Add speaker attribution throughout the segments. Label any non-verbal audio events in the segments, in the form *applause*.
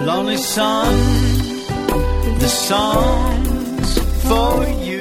Speaker 1: lonely sun, the songs for you.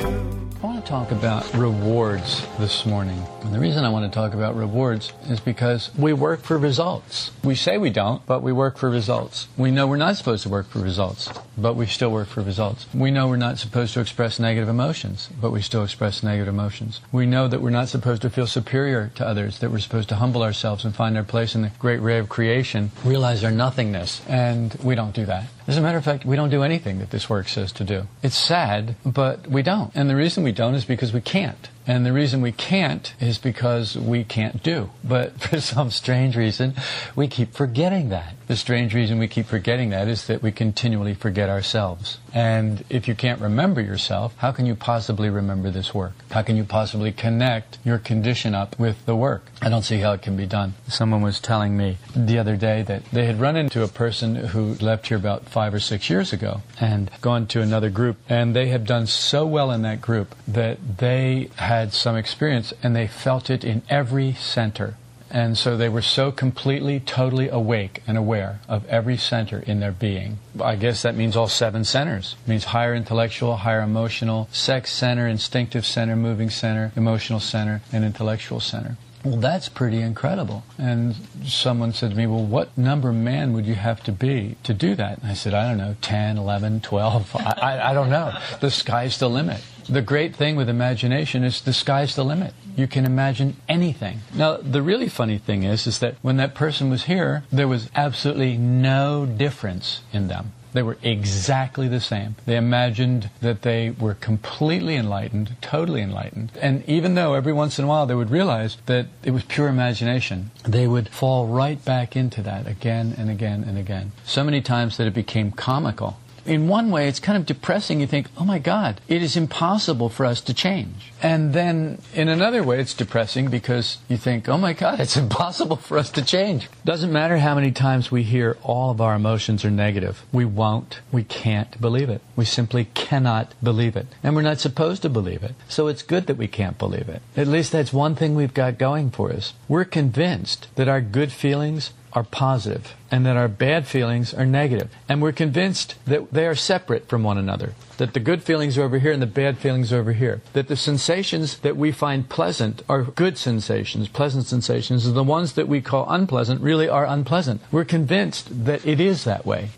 Speaker 2: Talk about rewards this morning. And the reason I want to talk about rewards is because we work for results. We say we don't, but we work for results. We know we're not supposed to work for results, but we still work for results. We know we're not supposed to express negative emotions, but we still express negative emotions. We know that we're not supposed to feel superior to others, that we're supposed to humble ourselves and find our place in the great ray of creation, realize our nothingness, and we don't do that. As a matter of fact, we don't do anything that this work says to do. It's sad, but we don't. And the reason we don't is because we can't. And the reason we can't is because we can't do. But *laughs* for some strange reason, we keep forgetting that. The strange reason we keep forgetting that is that we continually forget ourselves. And if you can't remember yourself, how can you possibly remember this work? How can you possibly connect your condition up with the work? I don't see how it can be done. Someone was telling me the other day that they had run into a person who left here about five or six years ago and gone to another group. And they had done so well in that group that they had some experience and they felt it in every center. And so they were so completely, totally awake and aware of every center in their being. I guess that means all seven centers. It means higher intellectual, higher emotional, sex center, instinctive center, moving center, emotional center, and intellectual center. Well, that's pretty incredible. And someone said to me, Well, what number man would you have to be to do that? And I said, I don't know, 10, 11, 12. I, I, I don't know. The sky's the limit. The great thing with imagination is the sky's the limit. You can imagine anything. Now, the really funny thing is, is that when that person was here, there was absolutely no difference in them. They were exactly the same. They imagined that they were completely enlightened, totally enlightened. And even though every once in a while they would realize that it was pure imagination, they would fall right back into that again and again and again. So many times that it became comical in one way, it's kind of depressing. You think, oh my God, it is impossible for us to change. And then in another way, it's depressing because you think, oh my God, it's *laughs* impossible for us to change. Doesn't matter how many times we hear all of our emotions are negative. We won't, we can't believe it. We simply cannot believe it. And we're not supposed to believe it. So it's good that we can't believe it. At least that's one thing we've got going for us. We're convinced that our good feelings are positive and that our bad feelings are negative. And we're convinced that they are separate from one another. That the good feelings are over here and the bad feelings are over here. That the sensations that we find pleasant are good sensations, pleasant sensations, and the ones that we call unpleasant really are unpleasant. We're convinced that it is that way.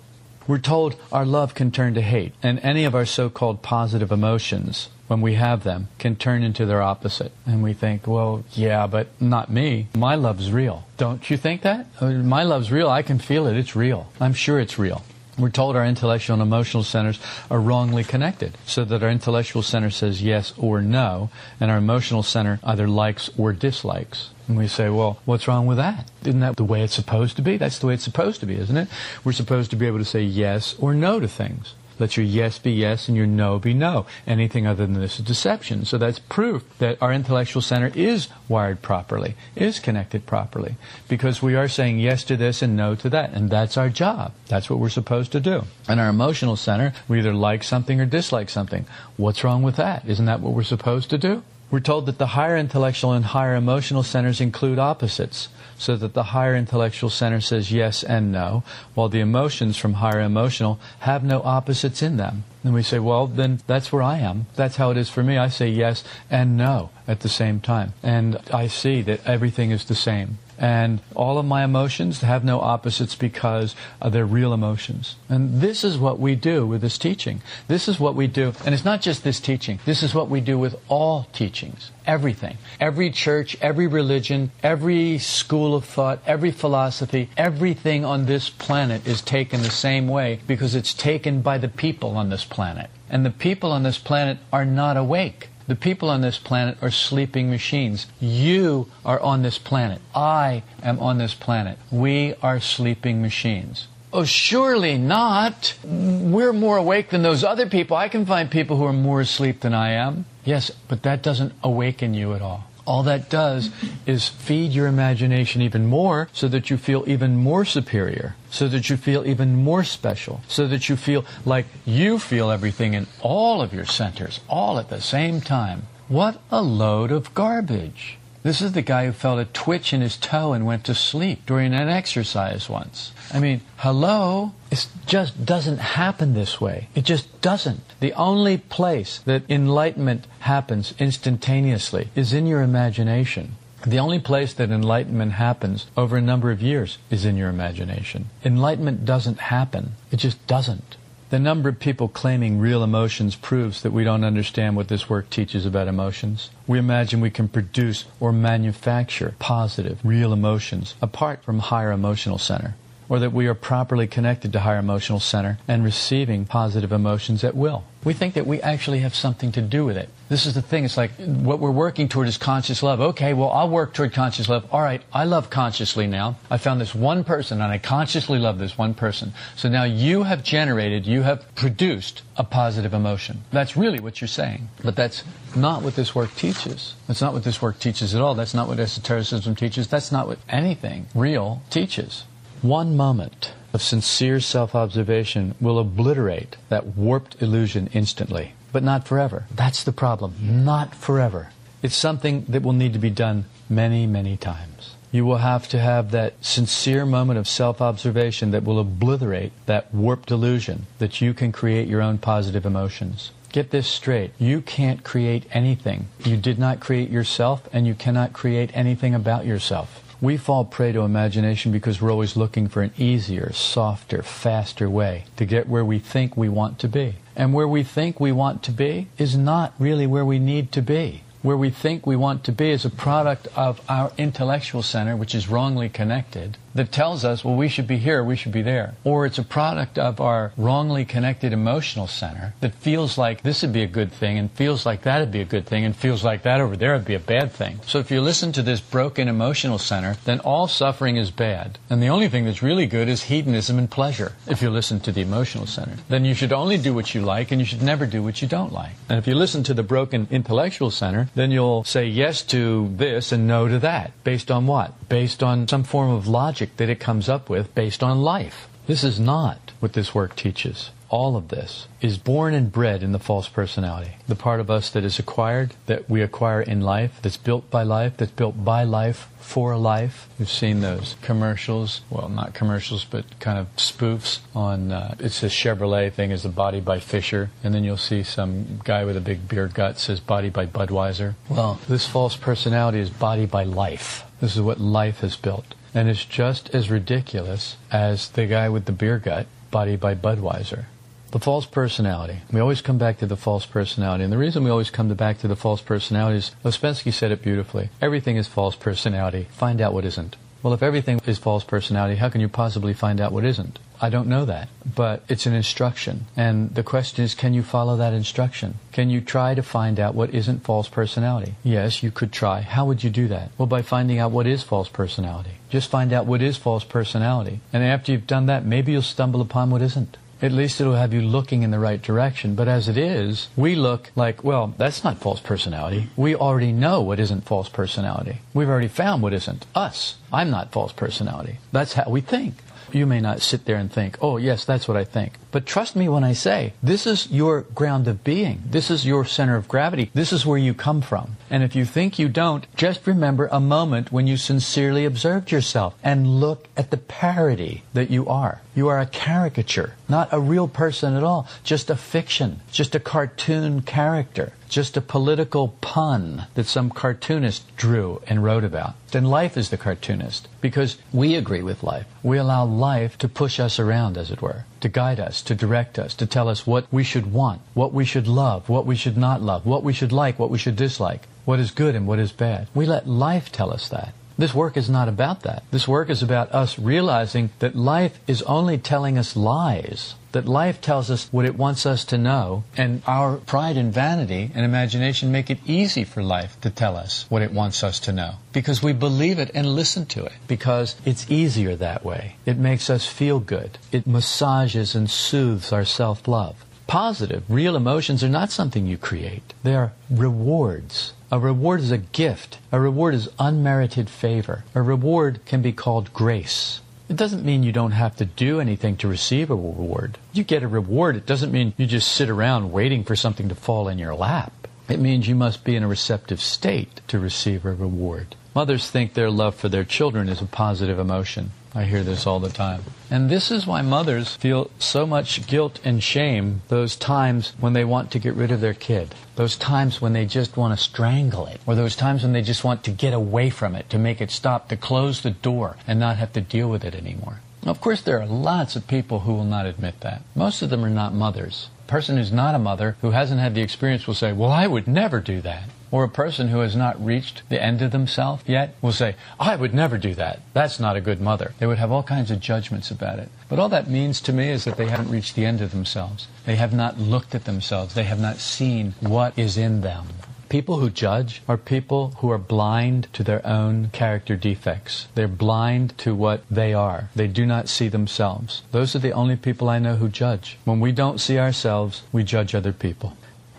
Speaker 2: We're told our love can turn to hate, and any of our so called positive emotions when we have them, can turn into their opposite. And we think, well, yeah, but not me. My love's real. Don't you think that? Uh, my love's real. I can feel it. It's real. I'm sure it's real. We're told our intellectual and emotional centers are wrongly connected, so that our intellectual center says yes or no, and our emotional center either likes or dislikes. And we say, well, what's wrong with that? Isn't that the way it's supposed to be? That's the way it's supposed to be, isn't it? We're supposed to be able to say yes or no to things. Let your yes be yes and your no be no. Anything other than this is deception. So that's proof that our intellectual center is wired properly, is connected properly, because we are saying yes to this and no to that. And that's our job. That's what we're supposed to do. And our emotional center, we either like something or dislike something. What's wrong with that? Isn't that what we're supposed to do? We're told that the higher intellectual and higher emotional centers include opposites, so that the higher intellectual center says yes and no, while the emotions from higher emotional have no opposites in them. And we say, well, then that's where I am. That's how it is for me. I say yes and no at the same time. And I see that everything is the same. And all of my emotions have no opposites because they're real emotions. And this is what we do with this teaching. This is what we do. And it's not just this teaching. This is what we do with all teachings. Everything. Every church, every religion, every school of thought, every philosophy, everything on this planet is taken the same way because it's taken by the people on this planet. And the people on this planet are not awake. The people on this planet are sleeping machines. You are on this planet. I am on this planet. We are sleeping machines. Oh, surely not. We're more awake than those other people. I can find people who are more asleep than I am. Yes, but that doesn't awaken you at all all that does is feed your imagination even more so that you feel even more superior, so that you feel even more special, so that you feel like you feel everything in all of your centers, all at the same time. What a load of garbage. This is the guy who felt a twitch in his toe and went to sleep during an exercise once. I mean, hello? It just doesn't happen this way. It just doesn't. The only place that enlightenment happens instantaneously is in your imagination. The only place that enlightenment happens over a number of years is in your imagination. Enlightenment doesn't happen. It just doesn't. The number of people claiming real emotions proves that we don't understand what this work teaches about emotions. We imagine we can produce or manufacture positive, real emotions apart from higher emotional center or that we are properly connected to higher emotional center and receiving positive emotions at will. We think that we actually have something to do with it. This is the thing. It's like what we're working toward is conscious love. Okay, well, I'll work toward conscious love. All right, I love consciously now. I found this one person and I consciously love this one person. So now you have generated, you have produced a positive emotion. That's really what you're saying. But that's not what this work teaches. That's not what this work teaches at all. That's not what esotericism teaches. That's not what anything real teaches. One moment of sincere self observation will obliterate that warped illusion instantly, but not forever. That's the problem. Not forever. It's something that will need to be done many, many times. You will have to have that sincere moment of self observation that will obliterate that warped delusion that you can create your own positive emotions. Get this straight. You can't create anything. You did not create yourself, and you cannot create anything about yourself. We fall prey to imagination because we're always looking for an easier, softer, faster way to get where we think we want to be. And where we think we want to be is not really where we need to be. Where we think we want to be is a product of our intellectual center, which is wrongly connected, that tells us, well, we should be here, we should be there. Or it's a product of our wrongly connected emotional center that feels like this would be a good thing and feels like that would be a good thing and feels like that over there would be a bad thing. So if you listen to this broken emotional center, then all suffering is bad. And the only thing that's really good is hedonism and pleasure. If you listen to the emotional center, then you should only do what you like and you should never do what you don't like. And if you listen to the broken intellectual center, then you'll say yes to this and no to that. Based on what? Based on some form of logic that it comes up with based on life. This is not what this work teaches. All of this is born and bred in the false personality. The part of us that is acquired, that we acquire in life, that's built by life, that's built by life, for life. We've seen those commercials, well, not commercials, but kind of spoofs on, uh, it's a Chevrolet thing, is the body by Fisher, and then you'll see some guy with a big beer gut says body by Budweiser. Well, this false personality is body by life. This is what life has built. And it's just as ridiculous as the guy with the beer gut, body by Budweiser. The false personality. We always come back to the false personality. And the reason we always come back to the false personality is Ouspensky said it beautifully. Everything is false personality. Find out what isn't. Well, if everything is false personality, how can you possibly find out what isn't? I don't know that, but it's an instruction. And the question is, can you follow that instruction? Can you try to find out what isn't false personality? Yes, you could try. How would you do that? Well, by finding out what is false personality. Just find out what is false personality. And after you've done that, maybe you'll stumble upon what isn't. At least it'll have you looking in the right direction. But as it is, we look like, well, that's not false personality. We already know what isn't false personality. We've already found what isn't us. I'm not false personality. That's how we think. You may not sit there and think, oh, yes, that's what I think. But trust me when I say, this is your ground of being. This is your center of gravity. This is where you come from. And if you think you don't, just remember a moment when you sincerely observed yourself and look at the parody that you are. You are a caricature, not a real person at all, just a fiction, just a cartoon character, just a political pun that some cartoonist drew and wrote about. Then life is the cartoonist because we agree with life. We allow life to push us around, as it were, to guide us, to direct us, to tell us what we should want, what we should love, what we should not love, what we should like, what we should dislike, what is good and what is bad. We let life tell us that. This work is not about that. This work is about us realizing that life is only telling us lies. That life tells us what it wants us to know, and our pride and vanity and imagination make it easy for life to tell us what it wants us to know. Because we believe it and listen to it. Because it's easier that way. It makes us feel good. It massages and soothes our self love. Positive, real emotions are not something you create. They are rewards. A reward is a gift. A reward is unmerited favor. A reward can be called grace. It doesn't mean you don't have to do anything to receive a reward. You get a reward, it doesn't mean you just sit around waiting for something to fall in your lap. It means you must be in a receptive state to receive a reward. Mothers think their love for their children is a positive emotion. I hear this all the time. And this is why mothers feel so much guilt and shame those times when they want to get rid of their kid, those times when they just want to strangle it, or those times when they just want to get away from it, to make it stop, to close the door and not have to deal with it anymore. Of course, there are lots of people who will not admit that. Most of them are not mothers. A person who's not a mother, who hasn't had the experience, will say, Well, I would never do that. Or a person who has not reached the end of themselves yet will say, I would never do that. That's not a good mother. They would have all kinds of judgments about it. But all that means to me is that they haven't reached the end of themselves. They have not looked at themselves. They have not seen what is in them. People who judge are people who are blind to their own character defects. They're blind to what they are. They do not see themselves. Those are the only people I know who judge. When we don't see ourselves, we judge other people.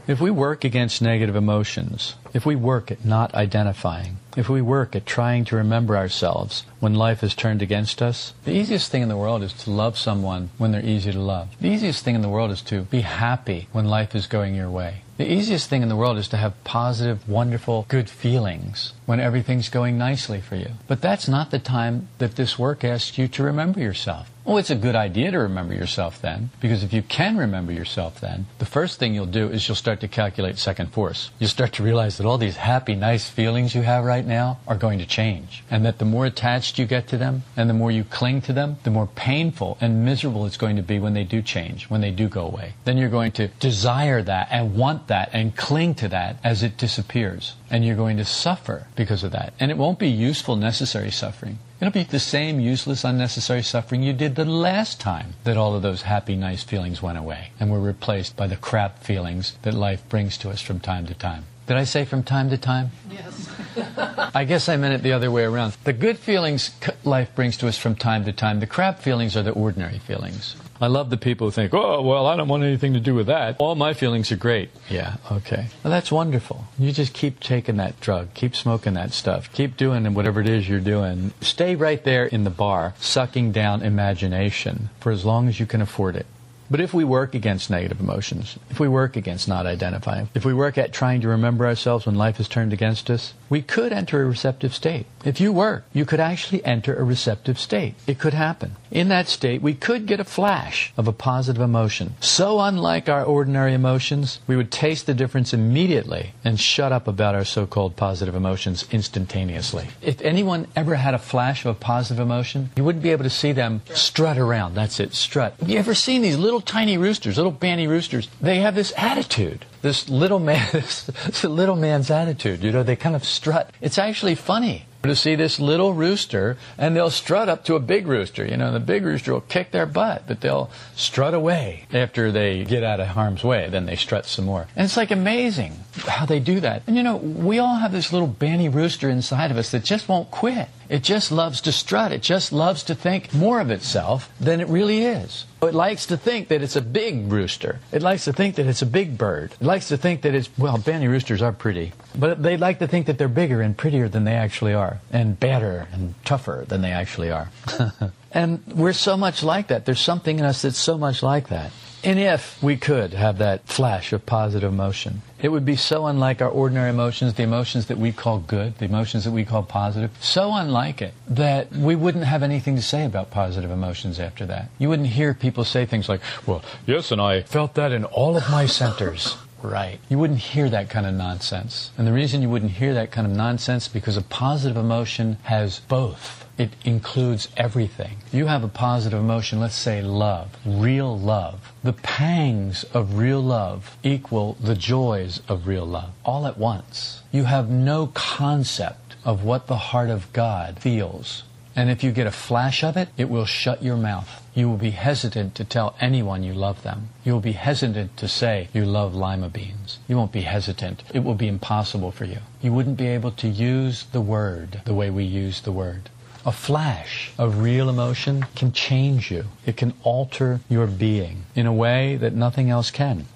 Speaker 2: If we work against negative emotions, if we work at not identifying, if we work at trying to remember ourselves when life is turned against us, the easiest thing in the world is to love someone when they're easy to love. The easiest thing in the world is to be happy when life is going your way. The easiest thing in the world is to have positive, wonderful, good feelings when everything's going nicely for you. But that's not the time that this work asks you to remember yourself. Oh, it's a good idea to remember yourself then, because if you can remember yourself then, the first thing you'll do is you'll start to calculate second force. You'll start to realize that all these happy, nice feelings you have right now are going to change. And that the more attached you get to them and the more you cling to them, the more painful and miserable it's going to be when they do change, when they do go away. Then you're going to desire that and want that and cling to that as it disappears. And you're going to suffer because of that. And it won't be useful, necessary suffering. It'll be the same useless, unnecessary suffering you did the last time that all of those happy, nice feelings went away and were replaced by the crap feelings that life brings to us from time to time. Did I say from time to time?
Speaker 3: Yes. *laughs*
Speaker 2: I guess I meant it the other way around. The good feelings life brings to us from time to time. The crap feelings are the ordinary feelings. I love the people who think, oh, well, I don't want anything to do with that. All my feelings are great. Yeah, okay. Well, that's wonderful. You just keep taking that drug, keep smoking that stuff, keep doing whatever it is you're doing. Stay right there in the bar, sucking down imagination for as long as you can afford it. But if we work against negative emotions, if we work against not identifying, if we work at trying to remember ourselves when life is turned against us, we could enter a receptive state. If you were, you could actually enter a receptive state. It could happen. In that state, we could get a flash of a positive emotion. So unlike our ordinary emotions, we would taste the difference immediately and shut up about our so-called positive emotions instantaneously. If anyone ever had a flash of a positive emotion, you wouldn't be able to see them strut around. That's it, strut. Have you ever seen these little tiny roosters, little banty roosters? They have this attitude this little man, *laughs* this little man's attitude. You know, they kind of strut. It's actually funny to see this little rooster and they'll strut up to a big rooster. You know, the big rooster will kick their butt, but they'll strut away after they get out of harm's way. Then they strut some more. And it's like amazing how they do that. And you know, we all have this little banty rooster inside of us that just won't quit. It just loves to strut. It just loves to think more of itself than it really is. It likes to think that it's a big rooster. It likes to think that it's a big bird. It likes to think that it's, well, banty roosters are pretty. But they like to think that they're bigger and prettier than they actually are, and badder and tougher than they actually are. *laughs* and we're so much like that. There's something in us that's so much like that. And if we could have that flash of positive emotion, it would be so unlike our ordinary emotions, the emotions that we call good, the emotions that we call positive, so unlike it that we wouldn't have anything to say about positive emotions after that. You wouldn't hear people say things like, well, yes, and I felt that in all of my centers. *laughs* Right. You wouldn't hear that kind of nonsense. And the reason you wouldn't hear that kind of nonsense because a positive emotion has both. It includes everything. You have a positive emotion, let's say love, real love. The pangs of real love equal the joys of real love all at once. You have no concept of what the heart of God feels. And if you get a flash of it, it will shut your mouth. You will be hesitant to tell anyone you love them. You will be hesitant to say you love lima beans. You won't be hesitant. It will be impossible for you. You wouldn't be able to use the word the way we use the word. A flash of real emotion can change you. It can alter your being in a way that nothing else can.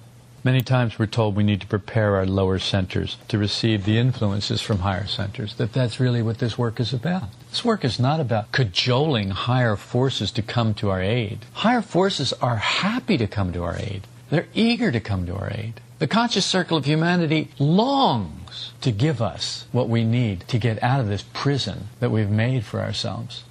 Speaker 2: Many times we're told we need to prepare our lower centers to receive the influences from higher centers, that that's really what this work is about. This work is not about cajoling higher forces to come to our aid. Higher forces are happy to come to our aid. They're eager to come to our aid. The conscious circle of humanity longs to give us what we need to get out of this prison that we've made for ourselves.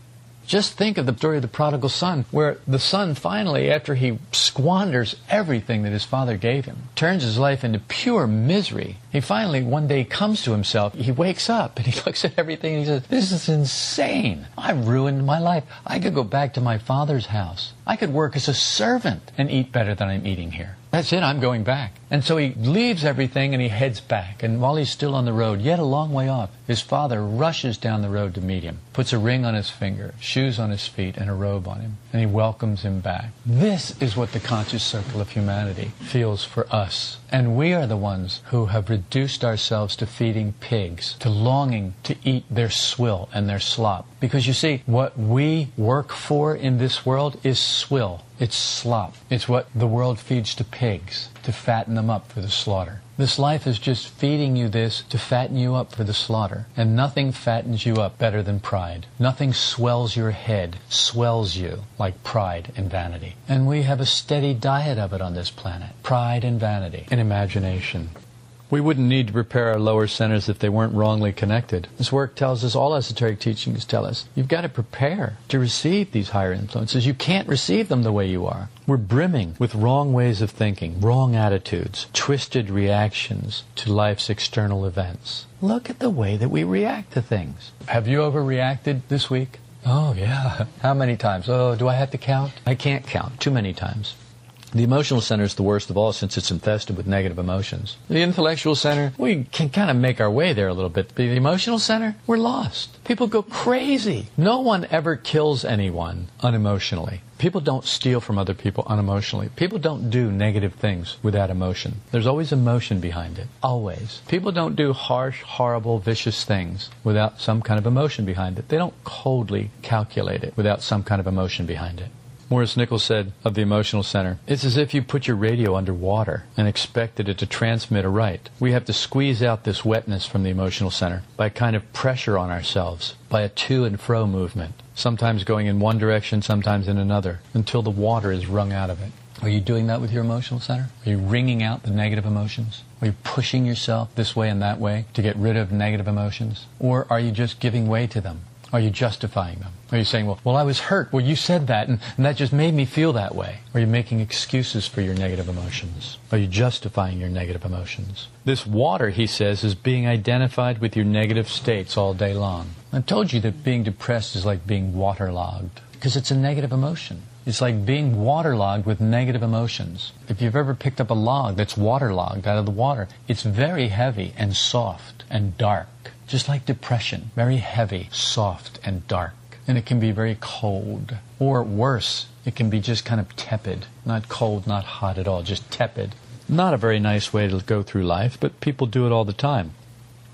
Speaker 2: Just think of the story of the prodigal son, where the son finally, after he squanders everything that his father gave him, turns his life into pure misery. He finally, one day, comes to himself. He wakes up and he *laughs* looks at everything and he says, This is insane. I've ruined my life. I could go back to my father's house. I could work as a servant and eat better than I'm eating here. That's it, I'm going back. And so he leaves everything and he heads back. And while he's still on the road, yet a long way off, his father rushes down the road to meet him, puts a ring on his finger, shoes on his feet, and a robe on him, and he welcomes him back. This is what the conscious circle of humanity feels for us. And we are the ones who have reduced ourselves to feeding pigs, to longing to eat their swill and their slop. Because you see, what we work for in this world is swill. It's slop. It's what the world feeds to pigs to fatten them up for the slaughter. This life is just feeding you this to fatten you up for the slaughter. And nothing fattens you up better than pride. Nothing swells your head, swells you like pride and vanity. And we have a steady diet of it on this planet. Pride and vanity and imagination. We wouldn't need to prepare our lower centers if they weren't wrongly connected. This work tells us, all esoteric teachings tell us, you've got to prepare to receive these higher influences. You can't receive them the way you are. We're brimming with wrong ways of thinking, wrong attitudes, twisted reactions to life's external events. Look at the way that we react to things. Have you overreacted this week? Oh, yeah. *laughs* How many times? Oh, do I have to count? I can't count. Too many times. The emotional center is the worst of all since it's infested with negative emotions. The intellectual center, we can kind of make our way there a little bit. But the emotional center, we're lost. People go crazy. No one ever kills anyone unemotionally. People don't steal from other people unemotionally. People don't do negative things without emotion. There's always emotion behind it. Always. People don't do harsh, horrible, vicious things without some kind of emotion behind it. They don't coldly calculate it without some kind of emotion behind it. Maurice Nicoll said of the emotional center, it's as if you put your radio under water and expected it to transmit aright. We have to squeeze out this wetness from the emotional center by a kind of pressure on ourselves, by a to and fro movement, sometimes going in one direction, sometimes in another, until the water is wrung out of it. Are you doing that with your emotional center? Are you wringing out the negative emotions? Are you pushing yourself this way and that way to get rid of negative emotions? Or are you just giving way to them? Are you justifying them? Are you saying, well, well, I was hurt. Well, you said that, and, and that just made me feel that way. Are you making excuses for your negative emotions? Are you justifying your negative emotions? This water, he says, is being identified with your negative states all day long. I told you that being depressed is like being waterlogged, because it's a negative emotion. It's like being waterlogged with negative emotions. If you've ever picked up a log that's waterlogged out of the water, it's very heavy and soft and dark just like depression, very heavy, soft, and dark. And it can be very cold. Or worse, it can be just kind of tepid. Not cold, not hot at all, just tepid. Not a very nice way to go through life, but people do it all the time.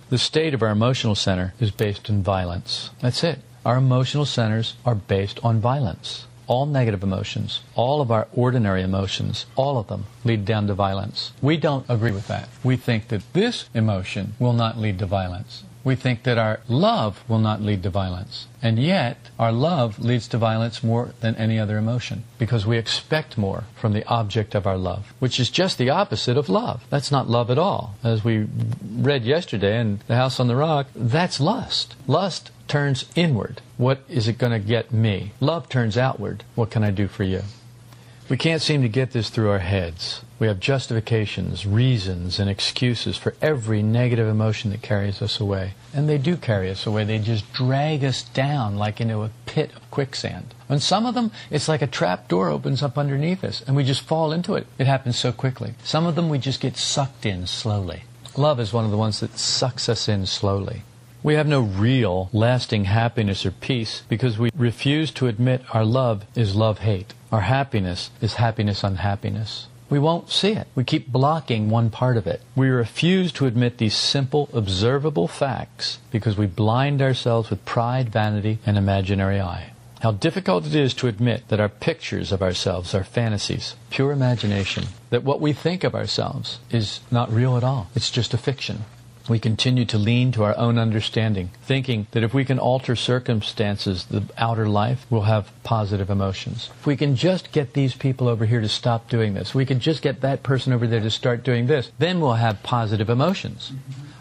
Speaker 2: The state of our emotional center is based in violence. That's it. Our emotional centers are based on violence. All negative emotions, all of our ordinary emotions, all of them lead down to violence. We don't agree with that. We think that this emotion will not lead to violence we think that our love will not lead to violence. And yet, our love leads to violence more than any other emotion because we expect more from the object of our love, which is just the opposite of love. That's not love at all. As we read yesterday in The House on the Rock, that's lust. Lust turns inward. What is it going to get me? Love turns outward. What can I do for you? We can't seem to get this through our heads. We have justifications, reasons, and excuses for every negative emotion that carries us away. And they do carry us away. They just drag us down like into a pit of quicksand. And some of them, it's like a trap door opens up underneath us and we just fall into it. It happens so quickly. Some of them we just get sucked in slowly. Love is one of the ones that sucks us in slowly. We have no real, lasting happiness or peace because we refuse to admit our love is love hate. Our happiness is happiness unhappiness. We won't see it. We keep blocking one part of it. We refuse to admit these simple, observable facts because we blind ourselves with pride, vanity, and imaginary I. How difficult it is to admit that our pictures of ourselves are fantasies, pure imagination, that what we think of ourselves is not real at all. It's just a fiction. We continue to lean to our own understanding, thinking that if we can alter circumstances, the outer life, we'll have positive emotions. If we can just get these people over here to stop doing this, we can just get that person over there to start doing this, then we'll have positive emotions.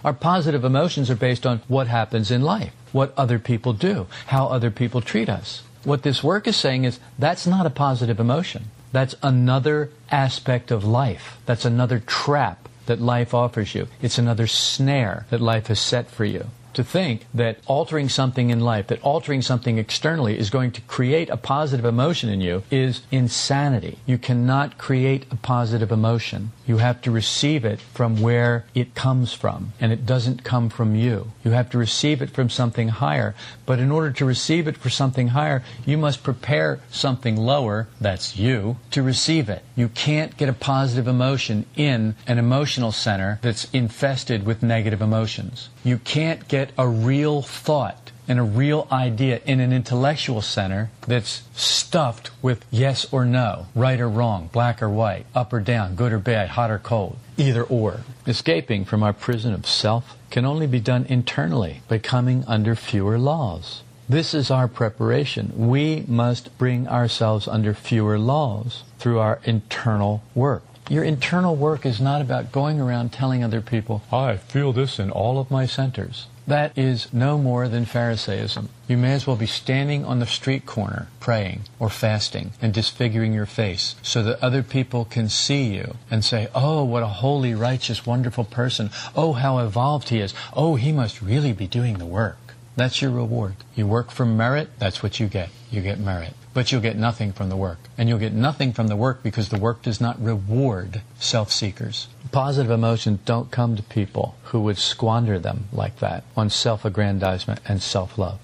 Speaker 2: Our positive emotions are based on what happens in life, what other people do, how other people treat us. What this work is saying is that's not a positive emotion. That's another aspect of life. That's another trap that life offers you. It's another snare that life has set for you. To think that altering something in life, that altering something externally is going to create a positive emotion in you is insanity. You cannot create a positive emotion. You have to receive it from where it comes from, and it doesn't come from you. You have to receive it from something higher, but in order to receive it for something higher, you must prepare something lower, that's you, to receive it. You can't get a positive emotion in an emotional center that's infested with negative emotions. You can't get a real thought and a real idea in an intellectual center that's stuffed with yes or no, right or wrong, black or white, up or down, good or bad, hot or cold, either or. Escaping from our prison of self can only be done internally by coming under fewer laws. This is our preparation. We must bring ourselves under fewer laws through our internal work. Your internal work is not about going around telling other people, I feel this in all of my centers. That is no more than Pharisaism. You may as well be standing on the street corner praying or fasting and disfiguring your face so that other people can see you and say, Oh, what a holy, righteous, wonderful person. Oh, how evolved he is. Oh, he must really be doing the work. That's your reward. You work for merit, that's what you get. You get merit. But you'll get nothing from the work. And you'll get nothing from the work because the work does not reward self seekers. Positive emotions don't come to people who would squander them like that on self aggrandizement and self love.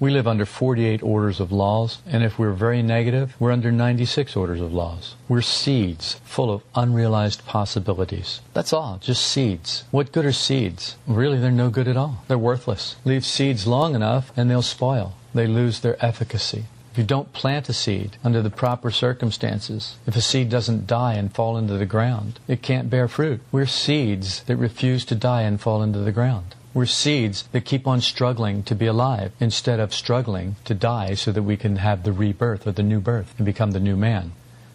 Speaker 2: We live under 48 orders of laws, and if we're very negative, we're under 96 orders of laws. We're seeds full of unrealized possibilities. That's all, just seeds. What good are seeds? Really, they're no good at all. They're worthless. Leave seeds long enough, and they'll spoil. They lose their efficacy. You don't plant a seed under the proper circumstances, if a seed doesn't die and fall into the ground, it can't bear fruit. We're seeds that refuse to die and fall into the ground. We're seeds that keep on struggling to be alive instead of struggling to die so that we can have the rebirth or the new birth and become the new man.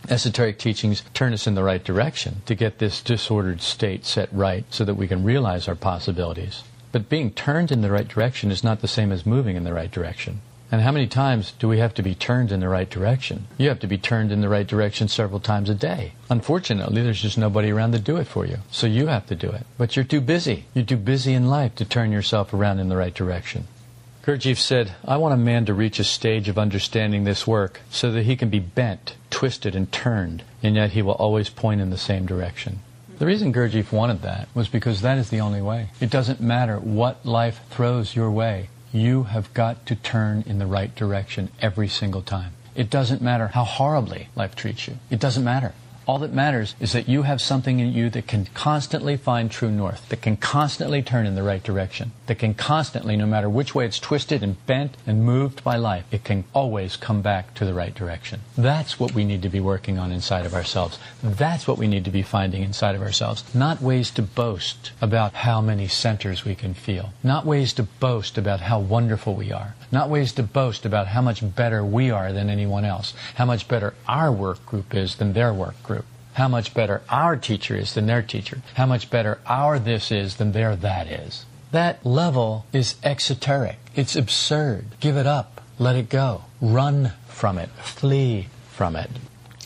Speaker 2: Esoteric teachings turn us in the right direction to get this disordered state set right so that we can realize our possibilities. But being turned in the right direction is not the same as moving in the right direction. And how many times do we have to be turned in the right direction? You have to be turned in the right direction several times a day. Unfortunately, there's just nobody around to do it for you. So you have to do it. But you're too busy. You're too busy in life to turn yourself around in the right direction. Gurdjieff said, I want a man to reach a stage of understanding this work so that he can be bent, twisted, and turned, and yet he will always point in the same direction. The reason Gurdjieff wanted that was because that is the only way. It doesn't matter what life throws your way you have got to turn in the right direction every single time. It doesn't matter how horribly life treats you. It doesn't matter. All that matters is that you have something in you that can constantly find true north, that can constantly turn in the right direction, that can constantly, no matter which way it's twisted and bent and moved by life, it can always come back to the right direction. That's what we need to be working on inside of ourselves. That's what we need to be finding inside of ourselves. Not ways to boast about how many centers we can feel. Not ways to boast about how wonderful we are. Not ways to boast about how much better we are than anyone else. How much better our work group is than their work group how much better our teacher is than their teacher, how much better our this is than their that is. That level is exoteric. It's absurd. Give it up. Let it go. Run from it. Flee from it.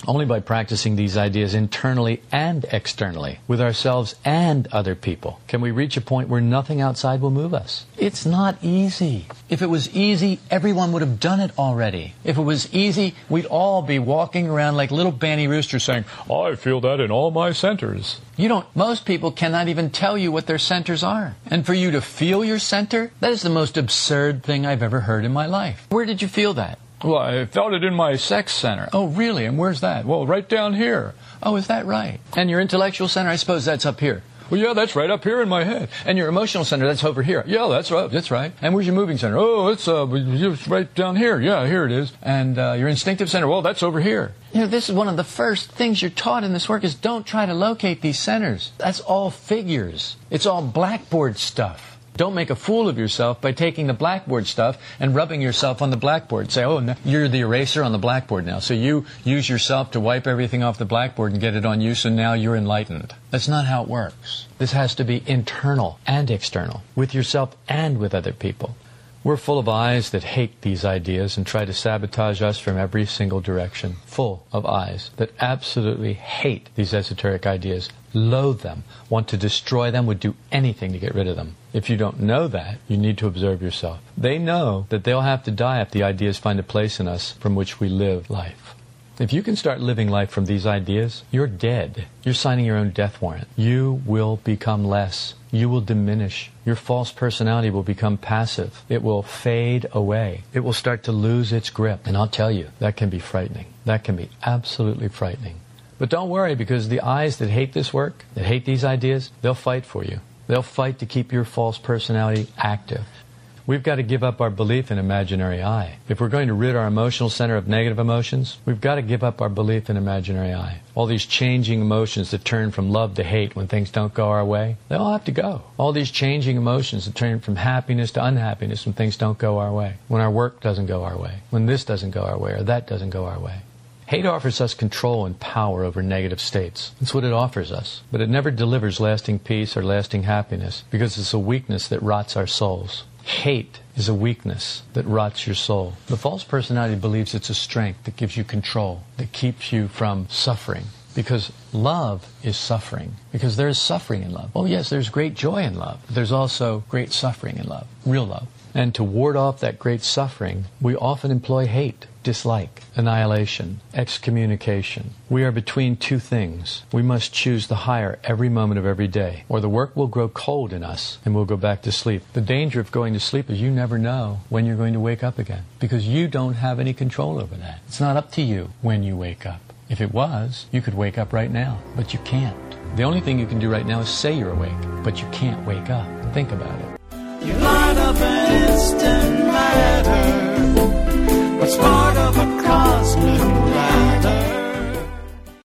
Speaker 2: Only by practicing these ideas internally and externally, with ourselves and other people, can we reach a point where nothing outside will move us. It's not easy. If it was easy, everyone would have done it already. If it was easy, we'd all be walking around like little banny roosters saying, I feel that in all my centers. You don't, most people cannot even tell you what their centers are. And for you to feel your center, that is the most absurd thing I've ever heard in my life. Where did you feel that? Well, I felt it in my sex center. Oh, really? And where's that? Well, right down here. Oh, is that right? And your intellectual center, I suppose that's up here. Well, yeah, that's right up here in my head. And your emotional center, that's over here. Yeah, that's right. That's right. And where's your moving center? Oh, it's uh, right down here. Yeah, here it is. And uh, your instinctive center, well, that's over here. You know, this is one of the first things you're taught in this work is don't try to locate these centers. That's all figures. It's all blackboard stuff. Don't make a fool of yourself by taking the blackboard stuff and rubbing yourself on the blackboard. Say, oh, you're the eraser on the blackboard now. So you use yourself to wipe everything off the blackboard and get it on you, so now you're enlightened. That's not how it works. This has to be internal and external, with yourself and with other people. We're full of I's that hate these ideas and try to sabotage us from every single direction. Full of I's that absolutely hate these esoteric ideas, loathe them, want to destroy them, would do anything to get rid of them. If you don't know that, you need to observe yourself. They know that they'll have to die if the ideas find a place in us from which we live life. If you can start living life from these ideas, you're dead. You're signing your own death warrant. You will become less. You will diminish. Your false personality will become passive. It will fade away. It will start to lose its grip. And I'll tell you, that can be frightening. That can be absolutely frightening. But don't worry because the I's that hate this work, that hate these ideas, they'll fight for you. They'll fight to keep your false personality active. We've got to give up our belief in imaginary I. If we're going to rid our emotional center of negative emotions, we've got to give up our belief in imaginary I. All these changing emotions that turn from love to hate when things don't go our way, they all have to go. All these changing emotions that turn from happiness to unhappiness when things don't go our way, when our work doesn't go our way, when this doesn't go our way or that doesn't go our way. Hate offers us control and power over negative states. That's what it offers us. But it never delivers lasting peace or lasting happiness because it's a weakness that rots our souls. Hate is a weakness that rots your soul. The false personality believes it's a strength that gives you control, that keeps you from suffering. Because love is suffering. Because there is suffering in love. Oh, yes, there's great joy in love. There's also great suffering in love, real love. And to ward off that great suffering, we often employ hate, dislike, annihilation, excommunication. We are between two things. We must choose the higher every moment of every day, or the work will grow cold in us and we'll go back to sleep. The danger of going to sleep is you never know when you're going to wake up again because you don't have any control over that. It's not up to you when you wake up. If it was, you could wake up right now, but you can't. The only thing you can do right now is say you're awake, but you can't wake up. Think about it.
Speaker 1: You light up instant matter. What's part of a cosmic ladder?